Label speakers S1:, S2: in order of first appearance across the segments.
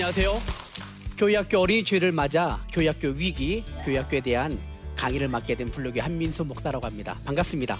S1: 안녕하세요. 교회학교 어린이 주일을 맞아 교회학교 위기, 교회학교에 대한 강의를 맡게 된 블로그 한민수 목사라고 합니다. 반갑습니다.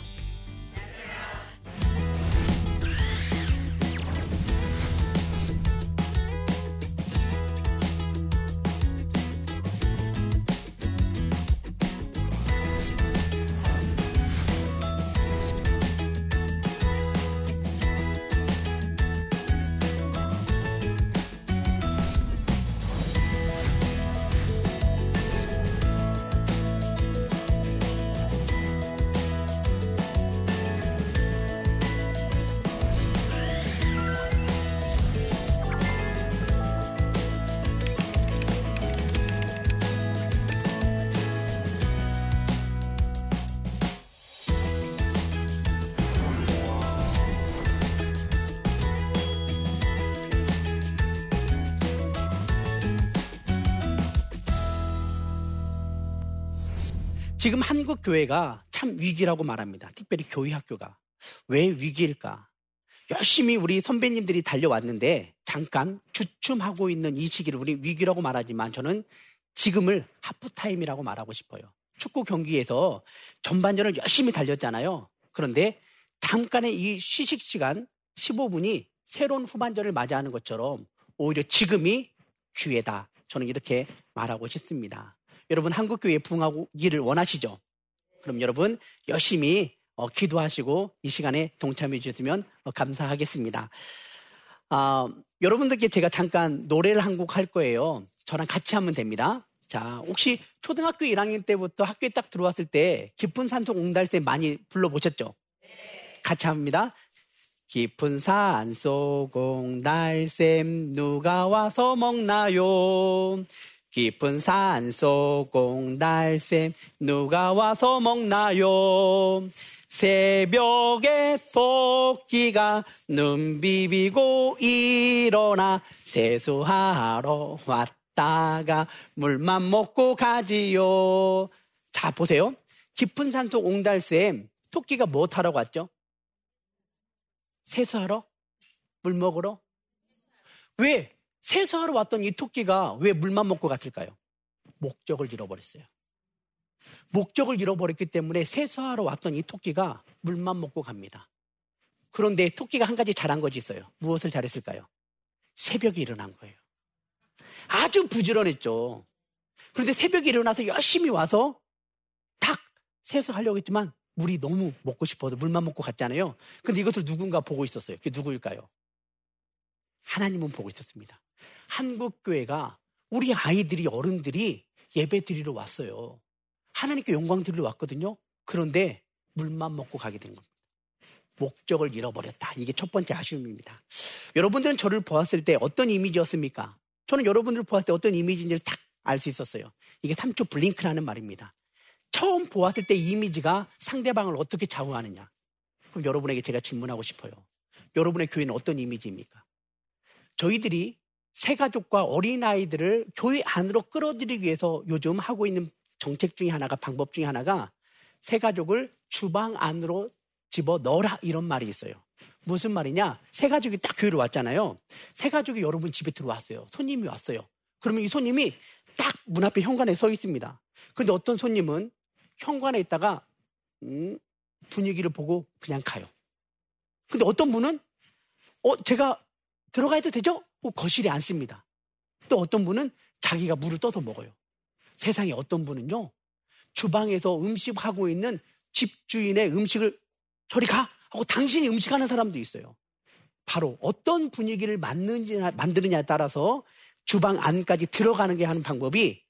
S1: 지금 한국 교회가 참 위기라고 말합니다. 특별히 교회 학교가. 왜 위기일까? 열심히 우리 선배님들이 달려왔는데 잠깐 주춤하고 있는 이 시기를 우리 위기라고 말하지만 저는 지금을 하프타임이라고 말하고 싶어요. 축구 경기에서 전반전을 열심히 달렸잖아요. 그런데 잠깐의 이 휴식 시간 15분이 새로운 후반전을 맞이하는 것처럼 오히려 지금이 기회다. 저는 이렇게 말하고 싶습니다. 여러분 한국 교회 부흥하기를 원하시죠? 그럼 여러분 열심히 어, 기도하시고 이 시간에 동참해 주셨으면 어, 감사하겠습니다. 아, 여러분들께 제가 잠깐 노래를 한 곡 할 거예요. 저랑 같이 하면 됩니다. 자, 혹시 초등학교 1학년 때부터 학교에 딱 들어왔을 때 깊은 산속 옹달새 많이 불러보셨죠? 같이 합니다. 깊은 산속 옹달샘 누가 와서 먹나요? 깊은 산속 옹달샘 누가 와서 먹나요? 새벽에 토끼가 눈 비비고 일어나 세수하러 왔다가 물만 먹고 가지요. 자, 보세요. 깊은 산속 옹달샘 토끼가 뭐 타러 갔죠? 세수하러? 물 먹으러? 왜? 세수하러 왔던 이 토끼가 왜 물만 먹고 갔을까요? 목적을 잃어버렸어요. 목적을 잃어버렸기 때문에 세수하러 왔던 이 토끼가 물만 먹고 갑니다. 그런데 토끼가 한 가지 잘한 것이 있어요. 무엇을 잘했을까요? 새벽에 일어난 거예요. 아주 부지런했죠. 그런데 새벽에 일어나서 열심히 와서 탁 세수하려고 했지만 물이 너무 먹고 싶어서 물만 먹고 갔잖아요. 근데 이것을 누군가 보고 있었어요. 그게 누구일까요? 하나님은 보고 있었습니다. 한국 교회가 우리 아이들이 어른들이 예배 드리러 왔어요. 하나님께 영광 드리러 왔거든요. 그런데 물만 먹고 가게 된 겁니다. 목적을 잃어버렸다. 이게 첫 번째 아쉬움입니다. 여러분들은 저를 보았을 때 어떤 이미지였습니까? 저는 여러분들을 보았을 때 어떤 이미지인지를 딱 알 수 있었어요. 이게 3초 블링크라는 말입니다. 처음 보았을 때 이미지가 상대방을 어떻게 좌우하느냐. 그럼 여러분에게 제가 질문하고 싶어요. 여러분의 교회는 어떤 이미지입니까? 저희들이 새가족과 어린아이들을 교회 안으로 끌어들이기 위해서 요즘 하고 있는 정책 중에 하나가 방법 중에 하나가 새가족을 주방 안으로 집어 넣어라 이런 말이 있어요. 무슨 말이냐? 새가족이 딱 교회로 왔잖아요. 새가족이 여러분 집에 들어왔어요. 손님이 왔어요. 그러면 이 손님이 딱 문 앞에 현관에 서 있습니다. 근데 어떤 손님은 현관에 있다가 음, 분위기를 보고 그냥 가요. 근데 어떤 분은 어 제가 들어가도 되죠? 어, 거실에 앉습니다. 또 어떤 분은 자기가 물을 떠서 먹어요. 세상에 어떤 분은요, 주방에서 음식하고 있는 집주인의 음식을 저리 가! 하고 당신이 음식하는 사람도 있어요. 바로 어떤 분위기를 만드느냐에 따라서 주방 안까지 들어가는 게 하는 방법이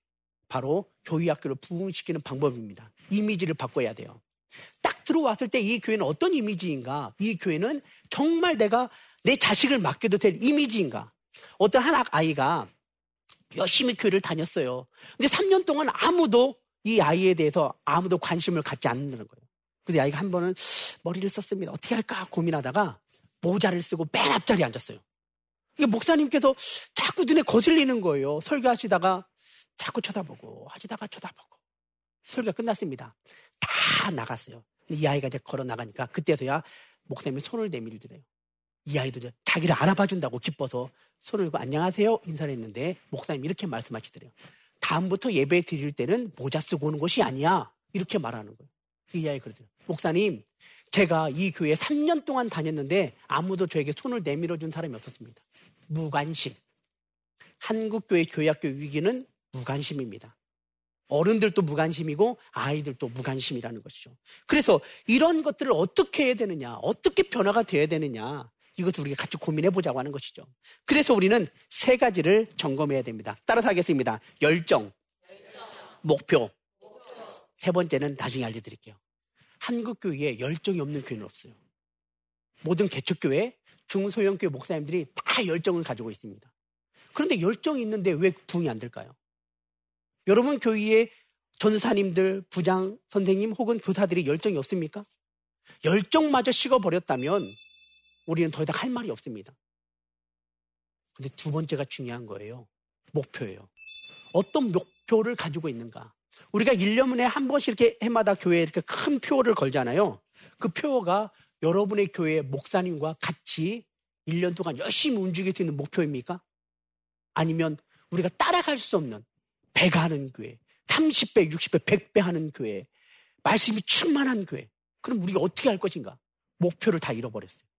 S1: 바로 교회 학교를 부흥시키는 방법입니다. 이미지를 바꿔야 돼요. 딱 들어왔을 때 이 교회는 어떤 이미지인가? 이 교회는 정말 내가 내 자식을 맡겨도 될 이미지인가? 어떤 한 아이가 열심히 교회를 다녔어요. 근데 3년 동안 아무도 이 아이에 대해서 아무도 관심을 갖지 않는다는 거예요. 그래서 아이가 한 번은 머리를 썼습니다. 어떻게 할까 고민하다가 모자를 쓰고 맨 앞자리에 앉았어요. 이게 목사님께서 자꾸 눈에 거슬리는 거예요. 설교하시다가 자꾸 쳐다보고 하시다가 쳐다보고 설교가 끝났습니다. 다 나갔어요. 이 아이가 이제 걸어 나가니까 그때서야 목사님이 손을 내밀더래요. 이 아이도 자기를 알아봐 준다고 기뻐서 손을 들고 안녕하세요 인사를 했는데 목사님 이렇게 말씀하시더래요. 다음부터 예배 드릴 때는 모자 쓰고 오는 것이 아니야. 이렇게 말하는 거예요. 이 아이 그러더라고요. 목사님, 제가 이 교회에 3년 동안 다녔는데 아무도 저에게 손을 내밀어 준 사람이 없었습니다. 무관심. 한국교회 교회학교 위기는 무관심입니다. 어른들도 무관심이고 아이들도 무관심이라는 것이죠. 그래서 이런 것들을 어떻게 해야 되느냐, 어떻게 변화가 되어야 되느냐, 이것을 우리가 같이 고민해 보자고 하는 것이죠. 그래서 우리는 세 가지를 점검해야 됩니다. 따라서 하겠습니다. 열정, 열정. 목표. 목표. 세 번째는 나중에 알려드릴게요. 한국 교회에 열정이 없는 교회는 없어요. 모든 개척교회, 중소형 교회 목사님들이 다 열정을 가지고 있습니다. 그런데 열정이 있는데 왜 부응이 안 될까요? 여러분 교회에 전사님들, 부장, 선생님 혹은 교사들이 열정이 없습니까? 열정마저 식어버렸다면 우리는 더 이상 할 말이 없습니다. 근데 두 번째가 중요한 거예요. 목표예요. 어떤 목표를 가지고 있는가? 우리가 1년에 한 번씩 이렇게 해마다 교회에 이렇게 큰 표를 걸잖아요. 그 표가 여러분의 교회 목사님과 같이 1년 동안 열심히 움직일 수 있는 목표입니까? 아니면 우리가 따라갈 수 없는 배가 하는 교회, 30배, 60배, 100배 하는 교회, 말씀이 충만한 교회. 그럼 우리가 어떻게 할 것인가? 목표를 다 잃어버렸어요.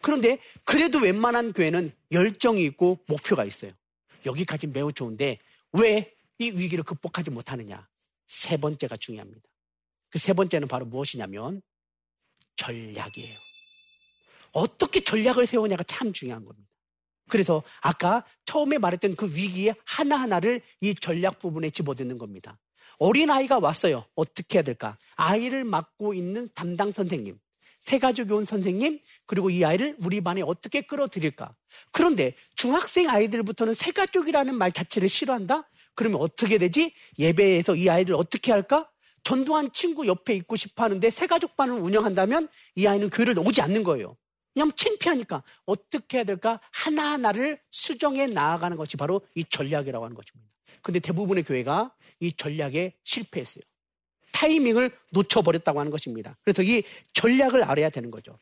S1: 그런데 그래도 웬만한 교회는 열정이 있고 목표가 있어요. 여기까지 매우 좋은데 왜 이 위기를 극복하지 못하느냐? 세 번째가 중요합니다. 그 세 번째는 바로 무엇이냐면 전략이에요. 어떻게 전략을 세우냐가 참 중요한 겁니다. 그래서 아까 처음에 말했던 그 위기의 하나하나를 이 전략 부분에 집어드는 겁니다. 어린아이가 왔어요. 어떻게 해야 될까? 아이를 맡고 있는 담당 선생님, 새가족이 온 선생님, 그리고 이 아이를 우리 반에 어떻게 끌어들일까? 그런데 중학생 아이들부터는 새가족이라는 말 자체를 싫어한다? 그러면 어떻게 되지? 예배에서 이 아이를 어떻게 할까? 전도한 친구 옆에 있고 싶어 하는데 새가족반을 운영한다면 이 아이는 교회를 오지 않는 거예요. 그냥 창피하니까 어떻게 해야 될까? 하나하나를 수정해 나아가는 것이 바로 이 전략이라고 하는 것입니다. 근데 대부분의 교회가 이 전략에 실패했어요. 타이밍을 놓쳐버렸다고 하는 것입니다. 그래서 이 전략을 알아야 되는 거죠.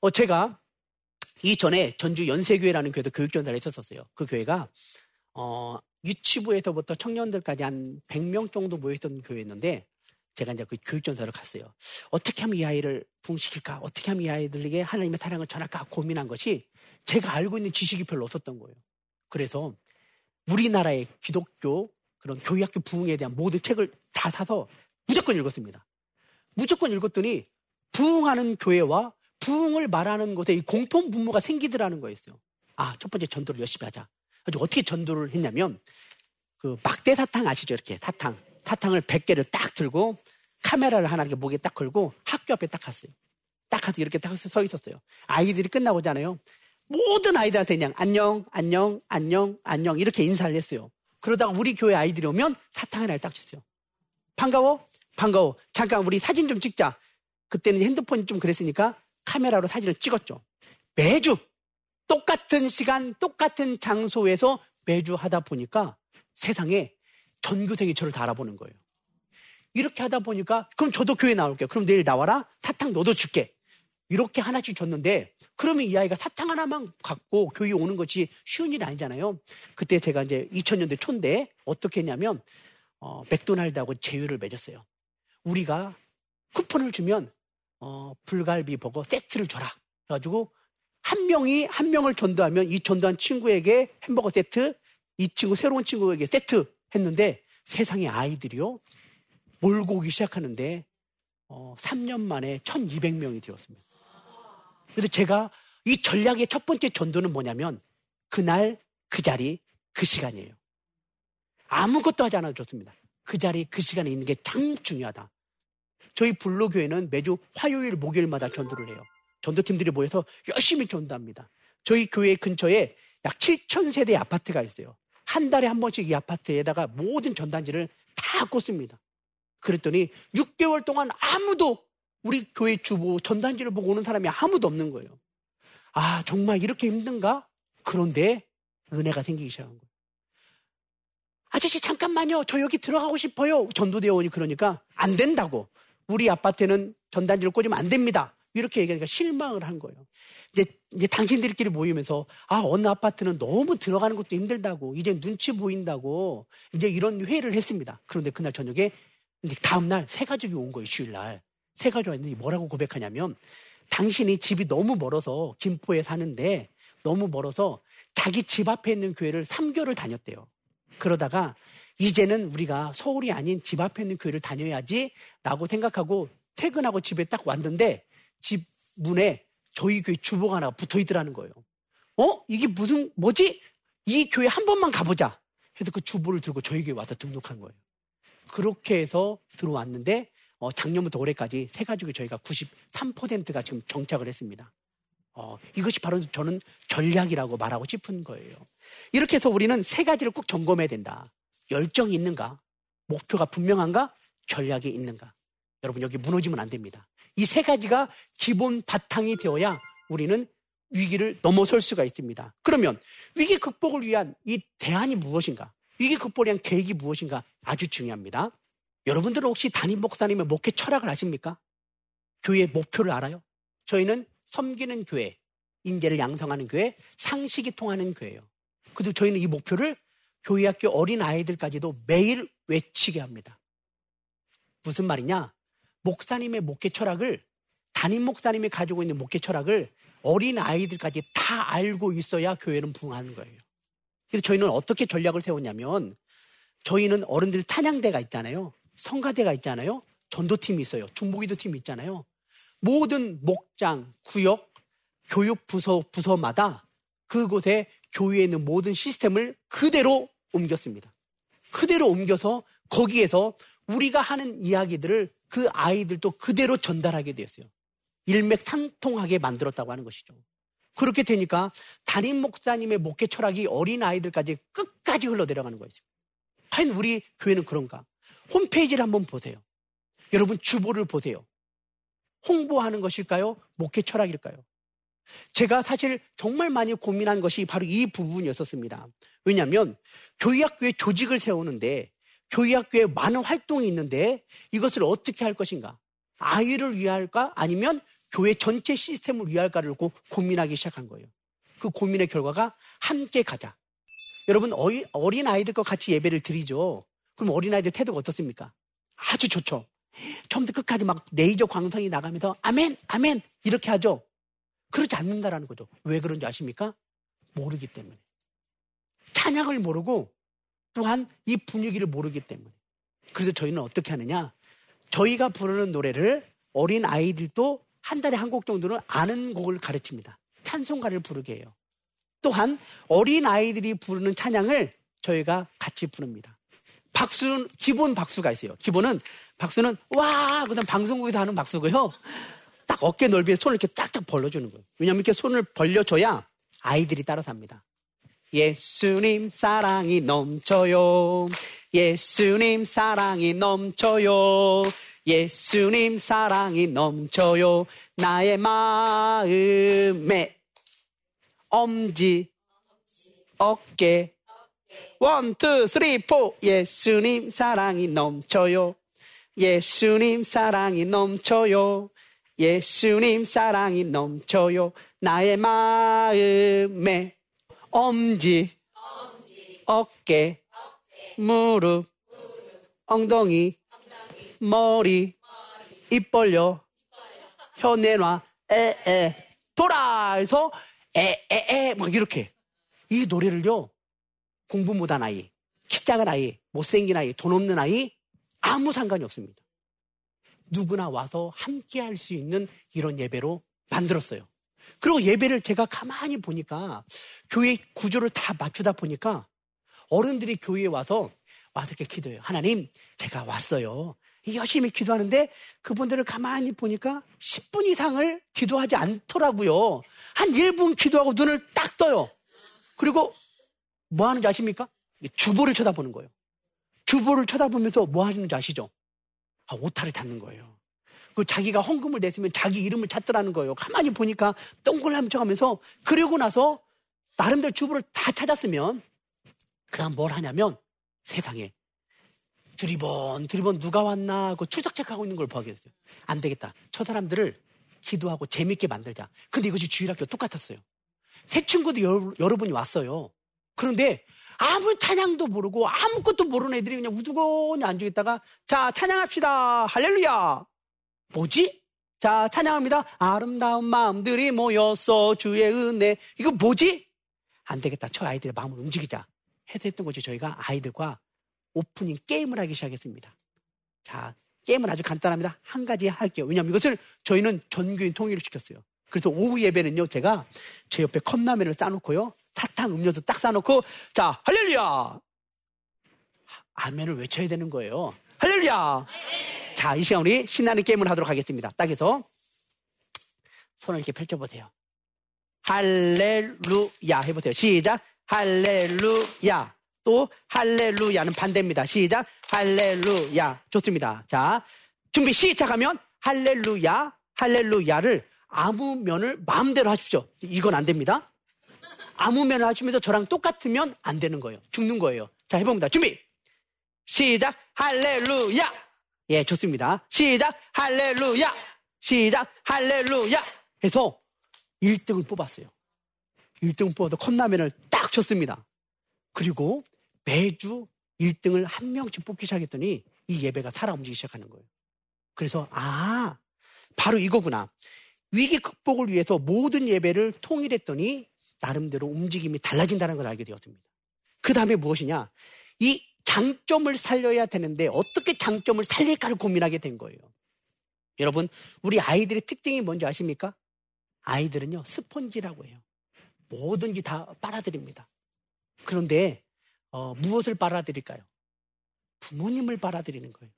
S1: 어, 제가 이전에 전주 연세교회라는 교회도 교육전사를 했었어요. 그 교회가, 어, 유치부에서부터 청년들까지 한 100명 정도 모여있던 교회였는데, 제가 이제 그 교육전사를 갔어요. 어떻게 하면 이 아이를 부흥시킬까? 어떻게 하면 이 아이들에게 하나님의 사랑을 전할까? 고민한 것이 제가 알고 있는 지식이 별로 없었던 거예요. 그래서 우리나라의 기독교 그런 교육학교 부흥에 대한 모든 책을 다 사서 무조건 읽었습니다. 무조건 읽었더니 부흥하는 교회와 부흥을 말하는 곳에 이 공통 분모가 생기더라는 거였어요. 아, 첫 번째 전도를 열심히 하자. 아주 어떻게 전도를 했냐면 그 막대 사탕 아시죠? 이렇게 사탕. 사탕을 100개를 딱 들고 카메라를 하나 이렇게 목에 딱 걸고 학교 앞에 딱 갔어요. 딱 가서 이렇게 딱 서 있었어요. 아이들이 끝나고잖아요. 모든 아이들한테 그냥 안녕, 안녕, 안녕, 안녕 이렇게 인사를 했어요. 그러다가 우리 교회 아이들이 오면 사탕 하나를 딱 줬어요. 반가워? 반가워. 잠깐 우리 사진 좀 찍자. 그때는 핸드폰이 좀 그랬으니까 카메라로 사진을 찍었죠. 매주 똑같은 시간, 똑같은 장소에서 매주 하다 보니까 세상에 전교생이 저를 다 알아보는 거예요. 이렇게 하다 보니까 그럼 저도 교회 나올게요. 그럼 내일 나와라. 사탕 너도 줄게. 이렇게 하나씩 줬는데 그러면 이 아이가 사탕 하나만 갖고 교회 오는 것이 쉬운 일이 아니잖아요. 그때 제가 이제 2000년대 초인데 어떻게 했냐면 어, 맥도날드하고 제휴를 맺었어요. 우리가 쿠폰을 주면 어, 불갈비 버거 세트를 줘라. 그래가지고 한 명이 한 명을 전도하면 이 전도한 친구에게 햄버거 세트, 이 친구 새로운 친구에게 세트 했는데 세상의 아이들이요 몰고 오기 시작하는데 어, 3년 만에 1,200명이 되었습니다. 그래서 제가 이 전략의 첫 번째 전도는 뭐냐면 그날 그 자리 그 시간이에요. 아무것도 하지 않아도 좋습니다. 그 자리 그 시간에 있는 게 참 중요하다. 저희 불로교회는 매주 화요일 목요일마다 전도를 해요. 전도팀들이 모여서 열심히 전도합니다. 저희 교회 근처에 약 7천 세대 아파트가 있어요. 한 달에 한 번씩 이 아파트에다가 모든 전단지를 다 꽂습니다. 그랬더니 6개월 동안 아무도 우리 교회 주보 전단지를 보고 오는 사람이 아무도 없는 거예요. 아, 정말 이렇게 힘든가? 그런데 은혜가 생기기 시작한 거예요. 아저씨 잠깐만요. 저 여기 들어가고 싶어요. 전도대원이 그러니까 안 된다고. 우리 아파트는 전단지를 꽂으면 안 됩니다. 이렇게 얘기하니까 실망을 한 거예요. 이제, 이제 당신들끼리 모이면서, 아, 어느 아파트는 너무 들어가는 것도 힘들다고, 이제 눈치 보인다고, 이제 이런 회의를 했습니다. 그런데 그날 저녁에, 다음 날 세 가족이 온 거예요, 주일날. 세 가족이 왔는데 뭐라고 고백하냐면, 당신이 집이 너무 멀어서 김포에 사는데, 너무 멀어서 자기 집 앞에 있는 교회를 3개월을 다녔대요. 그러다가 이제는 우리가 서울이 아닌 집 앞에 있는 교회를 다녀야지 라고 생각하고 퇴근하고 집에 딱 왔는데 집 문에 저희 교회 주보가 하나 붙어 있더라는 거예요. 어? 이게 무슨, 뭐지? 이 교회 한 번만 가보자. 해서 그 주보를 들고 저희 교회 와서 등록한 거예요. 그렇게 해서 들어왔는데 어, 작년부터 올해까지 세 가족이 저희가 93%가 지금 정착을 했습니다. 어, 이것이 바로 저는 전략이라고 말하고 싶은 거예요. 이렇게 해서 우리는 세 가지를 꼭 점검해야 된다. 열정이 있는가? 목표가 분명한가? 전략이 있는가? 여러분 여기 무너지면 안 됩니다. 이 세 가지가 기본 바탕이 되어야 우리는 위기를 넘어설 수가 있습니다. 그러면 위기 극복을 위한 이 대안이 무엇인가? 위기 극복을 위한 계획이 무엇인가? 아주 중요합니다. 여러분들은 혹시 담임 목사님의 목회 철학을 아십니까? 교회의 목표를 알아요? 저희는 섬기는 교회, 인재를 양성하는 교회, 상식이 통하는 교회예요. 그래도 저희는 이 목표를 교회 학교 어린 아이들까지도 매일 외치게 합니다. 무슨 말이냐? 목사님의 목회 철학을 담임 목사님이 가지고 있는 목회 철학을 어린 아이들까지 다 알고 있어야 교회는 부흥하는 거예요. 그래서 저희는 어떻게 전략을 세웠냐면 저희는 어른들 찬양대가 있잖아요. 성가대가 있잖아요. 전도팀이 있어요. 중보기도 팀이 있잖아요. 모든 목장, 구역, 교육 부서, 부서마다 그곳에 교회에 있는 모든 시스템을 그대로 옮겼습니다. 그대로 옮겨서 거기에서 우리가 하는 이야기들을 그 아이들도 그대로 전달하게 되었어요. 일맥상통하게 만들었다고 하는 것이죠. 그렇게 되니까 담임 목사님의 목회 철학이 어린 아이들까지 끝까지 흘러내려가는 거예요. 과연 우리 교회는 그런가? 홈페이지를 한번 보세요. 여러분 주보를 보세요. 홍보하는 것일까요? 목회 철학일까요? 제가 사실 정말 많이 고민한 것이 바로 이 부분이었었습니다. 왜냐하면 교회학교에 조직을 세우는데 교회학교에 많은 활동이 있는데 이것을 어떻게 할 것인가? 아이를 위할까? 아니면 교회 전체 시스템을 위할까를 고, 고민하기 시작한 거예요. 그 고민의 결과가 함께 가자. 여러분 어린 아이들과 같이 예배를 드리죠. 그럼 어린 아이들 태도가 어떻습니까? 아주 좋죠. 처음부터 끝까지 막 레이저 광선이 나가면서 아멘, 아멘 이렇게 하죠. 그렇지 않는다라는 거죠. 왜 그런지 아십니까? 모르기 때문에. 찬양을 모르고 또한 이 분위기를 모르기 때문에. 그래서 저희는 어떻게 하느냐? 저희가 부르는 노래를 어린 아이들도 한 달에 한 곡 정도는 아는 곡을 가르칩니다. 찬송가를 부르게 해요. 또한 어린 아이들이 부르는 찬양을 저희가 같이 부릅니다. 박수는 기본 박수가 있어요. 기본은 박수는 와 그 다음 방송국에서 하는 박수고요. 딱 어깨 넓이에 손을 이렇게 쫙쫙 벌려주는 거예요. 왜냐하면 이렇게 손을 벌려줘야 아이들이 따라서 합니다. 예수님 사랑이 넘쳐요. 예수님 사랑이 넘쳐요. 예수님 사랑이 넘쳐요. 나의 마음에 엄지, 어깨, one, two, three, four. 예수님 사랑이 넘쳐요. 예수님 사랑이 넘쳐요. 예수님 사랑이 넘쳐요. 나의 마음에 엄지, 어깨, 무릎, 엉덩이, 머리, 입 벌려, 혀 내놔, 에, 에, 돌아! 해서 에, 에, 에, 막 이렇게. 이 노래를요, 공부 못한 아이, 키 작은 아이, 못생긴 아이, 돈 없는 아이, 아무 상관이 없습니다. 누구나 와서 함께 할 수 있는 이런 예배로 만들었어요. 그리고 예배를 제가 가만히 보니까 교회 구조를 다 맞추다 보니까 어른들이 교회에 와서 와서 이렇게 기도해요. 하나님, 제가 왔어요. 열심히 기도하는데 그분들을 가만히 보니까 10분 이상을 기도하지 않더라고요. 한 1분 기도하고 눈을 딱 떠요. 그리고 뭐 하는지 아십니까? 주보를 쳐다보는 거예요. 주보를 쳐다보면서 뭐 하시는지 아시죠? 아, 오타를 찾는 거예요. 그 자기가 헌금을 냈으면 자기 이름을 찾더라는 거예요. 가만히 보니까 동글라미 쳐가면서 그리고 나서 나름대로 주부를 다 찾았으면 그 다음 뭘 하냐면 세상에 두리번 두리번 누가 왔나 그 추적 체크하고 있는 걸 보게 됐어요. 안 되겠다. 저 사람들을 기도하고 재밌게 만들자. 근데 이것이 주일학교 똑같았어요. 새 친구도 여러, 여러분이 왔어요. 그런데 아무 찬양도 모르고 아무것도 모르는 애들이 그냥 우두거니 앉아 있다가 자 찬양합시다. 할렐루야. 뭐지? 자 찬양합니다. 아름다운 마음들이 모였어 주의 은혜. 이거 뭐지? 안 되겠다. 저 아이들의 마음을 움직이자. 해서 했던 거지. 저희가 아이들과 오프닝 게임을 하기 시작했습니다. 자 게임은 아주 간단합니다. 한 가지 할게요. 왜냐하면 이것을 저희는 전교인 통일을 시켰어요. 그래서 오후 예배는요 제가 제 옆에 컵라면을 싸놓고요 사탕 음료수 딱 싸놓고 자 할렐루야! 아멘을 외쳐야 되는 거예요. 할렐루야! 자이 시간 우리 신나는 게임을 하도록 하겠습니다. 딱 해서 손을 이렇게 펼쳐보세요. 할렐루야! 해보세요. 시작! 할렐루야! 또 할렐루야는 반대입니다. 시작! 할렐루야! 좋습니다. 자 준비 시작하면 할렐루야! 할렐루야를 아무 면을 마음대로 하십시오. 이건 안 됩니다 아무 면을 하시면서 저랑 똑같으면 안 되는 거예요. 죽는 거예요. 자, 해봅니다. 준비. 시작. 할렐루야. 예, 좋습니다. 시작. 할렐루야. 시작. 할렐루야. 해서 1등을 뽑았어요. 1등 뽑아서 컵라면을 딱 줬습니다. 그리고 매주 1등을 한 명씩 뽑기 시작했더니 이 예배가 살아 움직이기 시작하는 거예요. 그래서, 아, 바로 이거구나. 위기 극복을 위해서 모든 예배를 통일했더니 나름대로 움직임이 달라진다는 걸 알게 되었습니다. 그 다음에 무엇이냐? 이 장점을 살려야 되는데 어떻게 장점을 살릴까를 고민하게 된 거예요. 여러분, 우리 아이들의 특징이 뭔지 아십니까? 아이들은요, 스펀지라고 해요. 뭐든지 다 빨아들입니다. 그런데, 어, 무엇을 빨아들일까요? 부모님을 빨아들이는 거예요.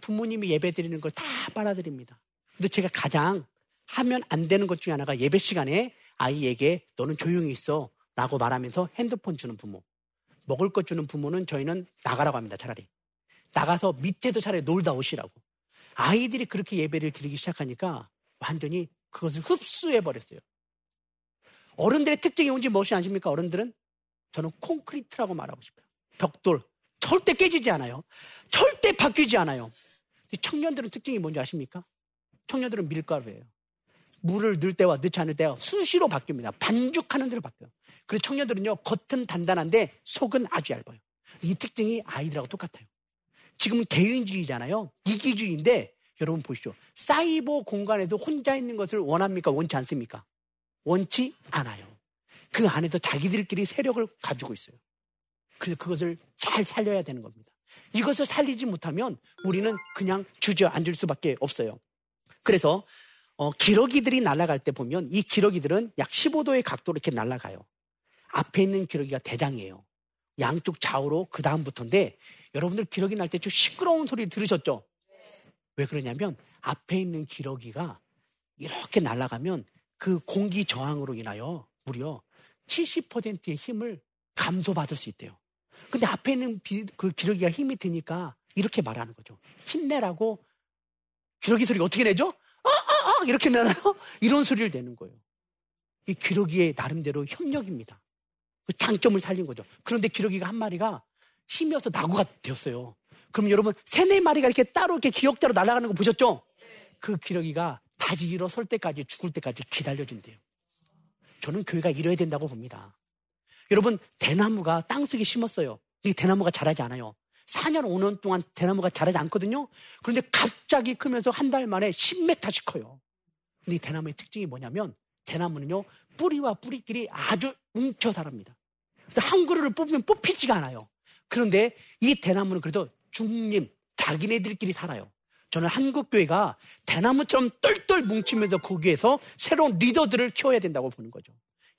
S1: 부모님이 예배 드리는 걸 다 빨아들입니다. 근데 제가 가장 하면 안 되는 것 중에 하나가 예배 시간에 아이에게 너는 조용히 있어 라고 말하면서 핸드폰 주는 부모. 먹을 것 주는 부모는 저희는 나가라고 합니다, 차라리. 나가서 밑에서 차라리 놀다 오시라고. 아이들이 그렇게 예배를 드리기 시작하니까 완전히 그것을 흡수해버렸어요. 어른들의 특징이 뭔지 무엇이 아십니까? 어른들은 저는 콘크리트라고 말하고 싶어요. 벽돌. 절대 깨지지 않아요. 절대 바뀌지 않아요. 청년들은 특징이 뭔지 아십니까? 청년들은 밀가루예요. 물을 넣을 때와 넣지 않을 때와 수시로 바뀝니다. 반죽하는 대로 바뀌어요. 그리고 청년들은요, 겉은 단단한데 속은 아주 얇아요. 이 특징이 아이들하고 똑같아요. 지금은 개인주의잖아요. 이기주의인데 여러분 보시죠. 사이버 공간에도 혼자 있는 것을 원합니까? 원치 않습니까? 원치 않아요. 그 안에서 자기들끼리 세력을 가지고 있어요. 그래서 그것을 잘 살려야 되는 겁니다. 이것을 살리지 못하면 우리는 그냥 주저앉을 수밖에 없어요. 그래서 어, 기러기들이 날아갈 때 보면 이 기러기들은 약 15도의 각도로 이렇게 날아가요. 앞에 있는 기러기가 대장이에요. 양쪽 좌우로 그 다음부터인데 여러분들 기러기 날 때 좀 시끄러운 소리 들으셨죠? 왜 그러냐면 앞에 있는 기러기가 이렇게 날아가면 그 공기 저항으로 인하여 무려 70%의 힘을 감소받을 수 있대요. 근데 앞에 있는 비, 그 기러기가 힘이 드니까 이렇게 말하는 거죠. 힘내라고 기러기 소리가 어떻게 내죠? 이렇게 내나요? 이런 소리를 내는 거예요. 이 기러기의 나름대로 협력입니다. 그 장점을 살린 거죠. 그런데 기러기가 한 마리가 힘이 어서 나고가 되었어요. 그럼 여러분, 세네 마리가 이렇게 따로 이렇게 기억대로 날아가는 거 보셨죠? 그 기러기가 다시 일어설 때까지 죽을 때까지 기다려준대요. 저는 교회가 이뤄야 된다고 봅니다. 여러분, 대나무가 땅속에 심었어요. 이 대나무가 자라지 않아요. 4년, 5년 동안 대나무가 자라지 않거든요. 그런데 갑자기 크면서 한 달 만에 10m씩 커요. 근데 이 대나무의 특징이 뭐냐면 대나무는요, 뿌리와 뿌리끼리 아주 뭉쳐 살합니다. 한 그루를 뽑으면 뽑히지가 않아요. 그런데 이 대나무는 그래도 중림, 자기네들끼리 살아요. 저는 한국교회가 대나무처럼 똘똘 뭉치면서 거기에서 새로운 리더들을 키워야 된다고 보는 거죠.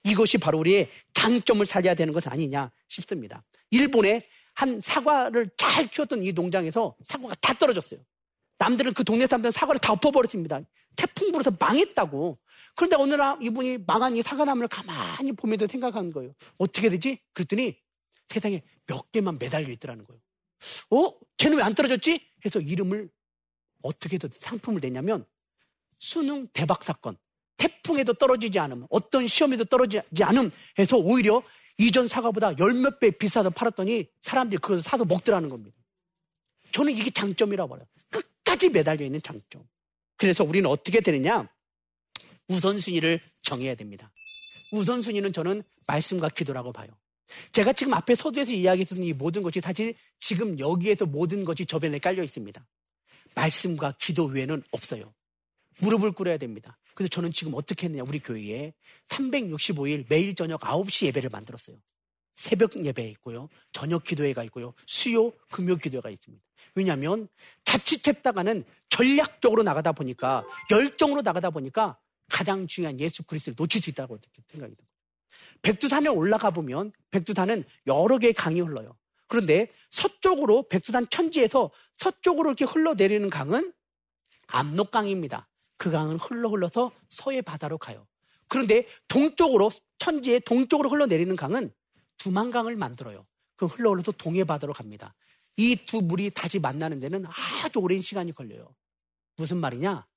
S1: 이것이 바로 우리의 장점을 살려야 되는 것 아니냐 싶습니다. 일본의 한 사과를 잘 키웠던 이 농장에서 사과가 다 떨어졌어요. 남들은 그 동네 사람들은 사과를 다 엎어버렸습니다. 태풍 불어서 망했다고. 그런데 어느 날 이분이 망한 이 사과나무를 가만히 보면서 생각한 거예요. 어떻게 되지? 그랬더니 세상에 몇 개만 매달려 있더라는 거예요. 어? 쟤는 왜 안 떨어졌지? 해서 이름을 어떻게 해서 상품을 내냐면 수능 대박 사건. 태풍에도 떨어지지 않음, 어떤 시험에도 떨어지지 않음 해서 오히려 이전 사과보다 열 몇 배 비싸서 팔았더니 사람들이 그걸 사서 먹더라는 겁니다. 저는 이게 장점이라고 봐요. 끝까지 매달려 있는 장점. 그래서 우리는 어떻게 되느냐? 우선순위를 정해야 됩니다. 우선순위는 저는 말씀과 기도라고 봐요. 제가 지금 앞에 서두에서 이야기했던 이 모든 것이 사실 지금 여기에서 모든 것이 저변에 깔려 있습니다. 말씀과 기도 외에는 없어요. 무릎을 꿇어야 됩니다. 그래서 저는 지금 어떻게 했느냐, 우리 교회에 365일 매일 저녁 9시 예배를 만들었어요. 새벽 예배 있고요. 저녁 기도회가 있고요. 수요, 금요 기도회가 있습니다. 왜냐하면 자칫했다가는 전략적으로 나가다 보니까 열정으로 나가다 보니까 가장 중요한 예수 그리스도를 놓칠 수 있다고 생각이 듭니다. 백두산에 올라가 보면 백두산은 여러 개의 강이 흘러요. 그런데 서쪽으로 백두산 천지에서 서쪽으로 이렇게 흘러내리는 강은 압록강입니다. 그 강은 흘러 흘러서 서해 바다로 가요. 그런데 동쪽으로 천지의 동쪽으로 흘러내리는 강은 두만강을 만들어요. 그 흘러 흘러서 동해 바다로 갑니다. 이 두 물이 다시 만나는 데는 아주 오랜 시간이 걸려요. 무슨 말이냐?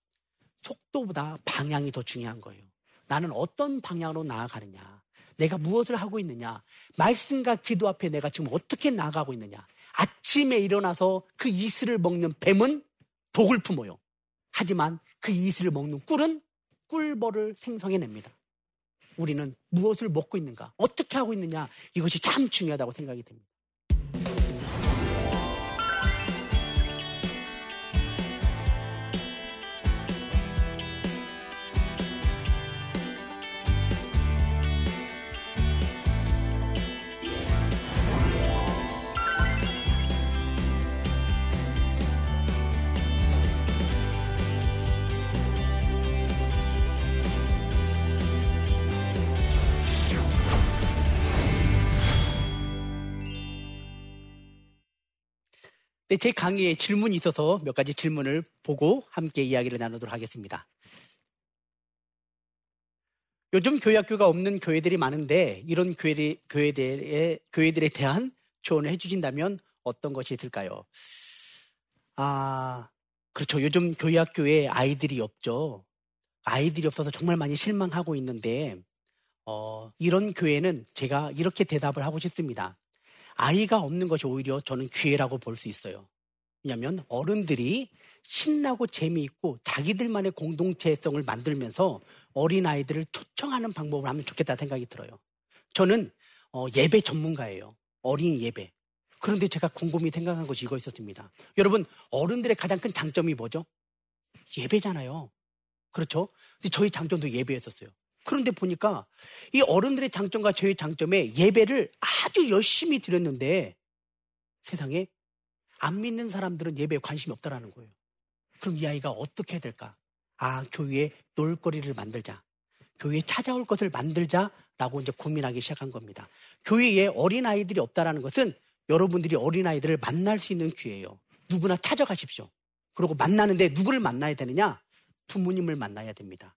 S1: 속도보다 방향이 더 중요한 거예요. 나는 어떤 방향으로 나아가느냐. 내가 무엇을 하고 있느냐. 말씀과 기도 앞에 내가 지금 어떻게 나아가고 있느냐. 아침에 일어나서 그 이슬을 먹는 뱀은 독을 품어요. 하지만 그 이슬을 먹는 꿀은 꿀벌을 생성해냅니다. 우리는 무엇을 먹고 있는가, 어떻게 하고 있느냐, 이것이 참 중요하다고 생각이 됩니다. 제 강의에 질문이 있어서 몇 가지 질문을 보고 함께 이야기를 나누도록 하겠습니다. 요즘 교회 학교가 없는 교회들이 많은데 이런 교회들, 교회들에, 교회들에 대한 조언을 해주신다면 어떤 것이 있을까요? 아, 그렇죠. 요즘 교회 학교에 아이들이 없죠. 아이들이 없어서 정말 많이 실망하고 있는데, 어, 이런 교회는 제가 이렇게 대답을 하고 싶습니다. 아이가 없는 것이 오히려 저는 기회라고 볼 수 있어요. 왜냐하면 어른들이 신나고 재미있고 자기들만의 공동체성을 만들면서 어린 아이들을 초청하는 방법을 하면 좋겠다 생각이 들어요. 저는 어, 예배 전문가예요. 어린 예배. 그런데 제가 곰곰이 생각한 것이 이거 있었습니다. 여러분, 어른들의 가장 큰 장점이 뭐죠? 예배잖아요. 그렇죠? 근데 저희 장점도 예배였었어요. 그런데 보니까 이 어른들의 장점과 저의 장점에 예배를 아주 열심히 드렸는데 세상에 안 믿는 사람들은 예배에 관심이 없다라는 거예요. 그럼 이 아이가 어떻게 해야 될까? 아, 교회에 놀거리를 만들자. 교회에 찾아올 것을 만들자라고 이제 고민하기 시작한 겁니다. 교회에 어린아이들이 없다라는 것은 여러분들이 어린아이들을 만날 수 있는 기회예요. 누구나 찾아가십시오. 그리고 만나는데 누구를 만나야 되느냐? 부모님을 만나야 됩니다.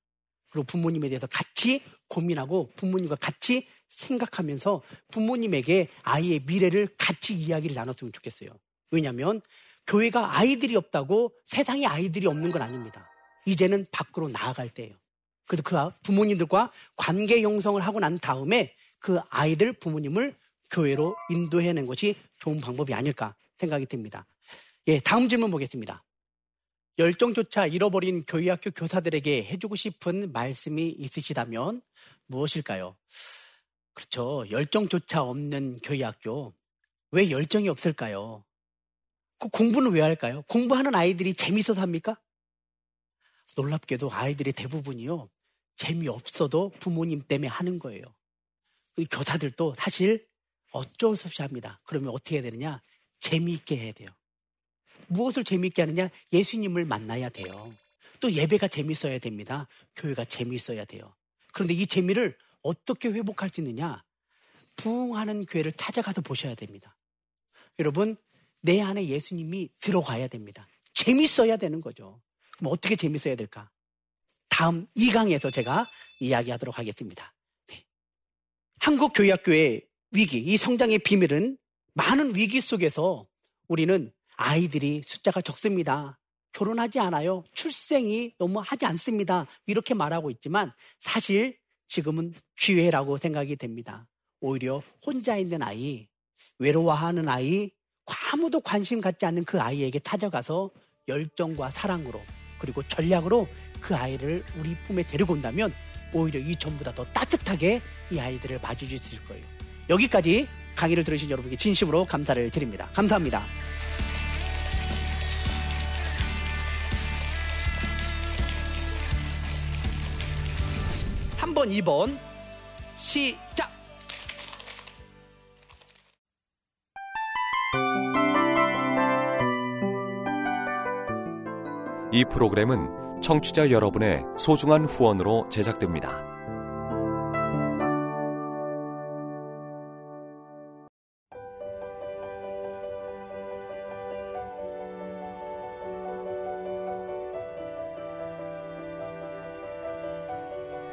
S1: 그리고 부모님에 대해서 같이 고민하고 부모님과 같이 생각하면서 부모님에게 아이의 미래를 같이 이야기를 나눴으면 좋겠어요. 왜냐하면 교회가 아이들이 없다고 세상에 아이들이 없는 건 아닙니다. 이제는 밖으로 나아갈 때예요. 그래서 그 부모님들과 관계 형성을 하고 난 다음에 그 아이들 부모님을 교회로 인도해낸 것이 좋은 방법이 아닐까 생각이 듭니다. 예, 다음 질문 보겠습니다. 열정조차 잃어버린 교회학교 교사들에게 해주고 싶은 말씀이 있으시다면 무엇일까요? 그렇죠. 열정조차 없는 교회학교. 왜 열정이 없을까요? 그 공부는 왜 할까요? 공부하는 아이들이 재밌어서 합니까? 놀랍게도 아이들이 대부분이요. 재미없어도 부모님 때문에 하는 거예요. 그 교사들도 사실 어쩔 수 없이 합니다. 그러면 어떻게 해야 되느냐? 재미있게 해야 돼요. 무엇을 재미있게 하느냐? 예수님을 만나야 돼요. 또 예배가 재밌어야 됩니다. 교회가 재밌어야 돼요. 그런데 이 재미를 어떻게 회복할 수 있느냐? 부흥하는 교회를 찾아가서 보셔야 됩니다. 여러분, 내 안에 예수님이 들어가야 됩니다. 재밌어야 되는 거죠. 그럼 어떻게 재밌어야 될까? 다음 2강에서 제가 이야기하도록 하겠습니다. 네. 한국교회학교의 위기, 이 성장의 비밀은 많은 위기 속에서 우리는 아이들이 숫자가 적습니다. 결혼하지 않아요. 출생이 너무 하지 않습니다. 이렇게 말하고 있지만 사실 지금은 기회라고 생각이 됩니다. 오히려 혼자 있는 아이, 외로워하는 아이, 아무도 관심 갖지 않는 그 아이에게 찾아가서 열정과 사랑으로 그리고 전략으로 그 아이를 우리 품에 데리고 온다면 오히려 이전보다 더 따뜻하게 이 아이들을 맞이해 주실 거예요. 여기까지 강의를 들으신 여러분께 진심으로 감사를 드립니다. 감사합니다. 3번, 2번 시작.
S2: 이 프로그램은 청취자 여러분의 소중한 후원으로 제작됩니다.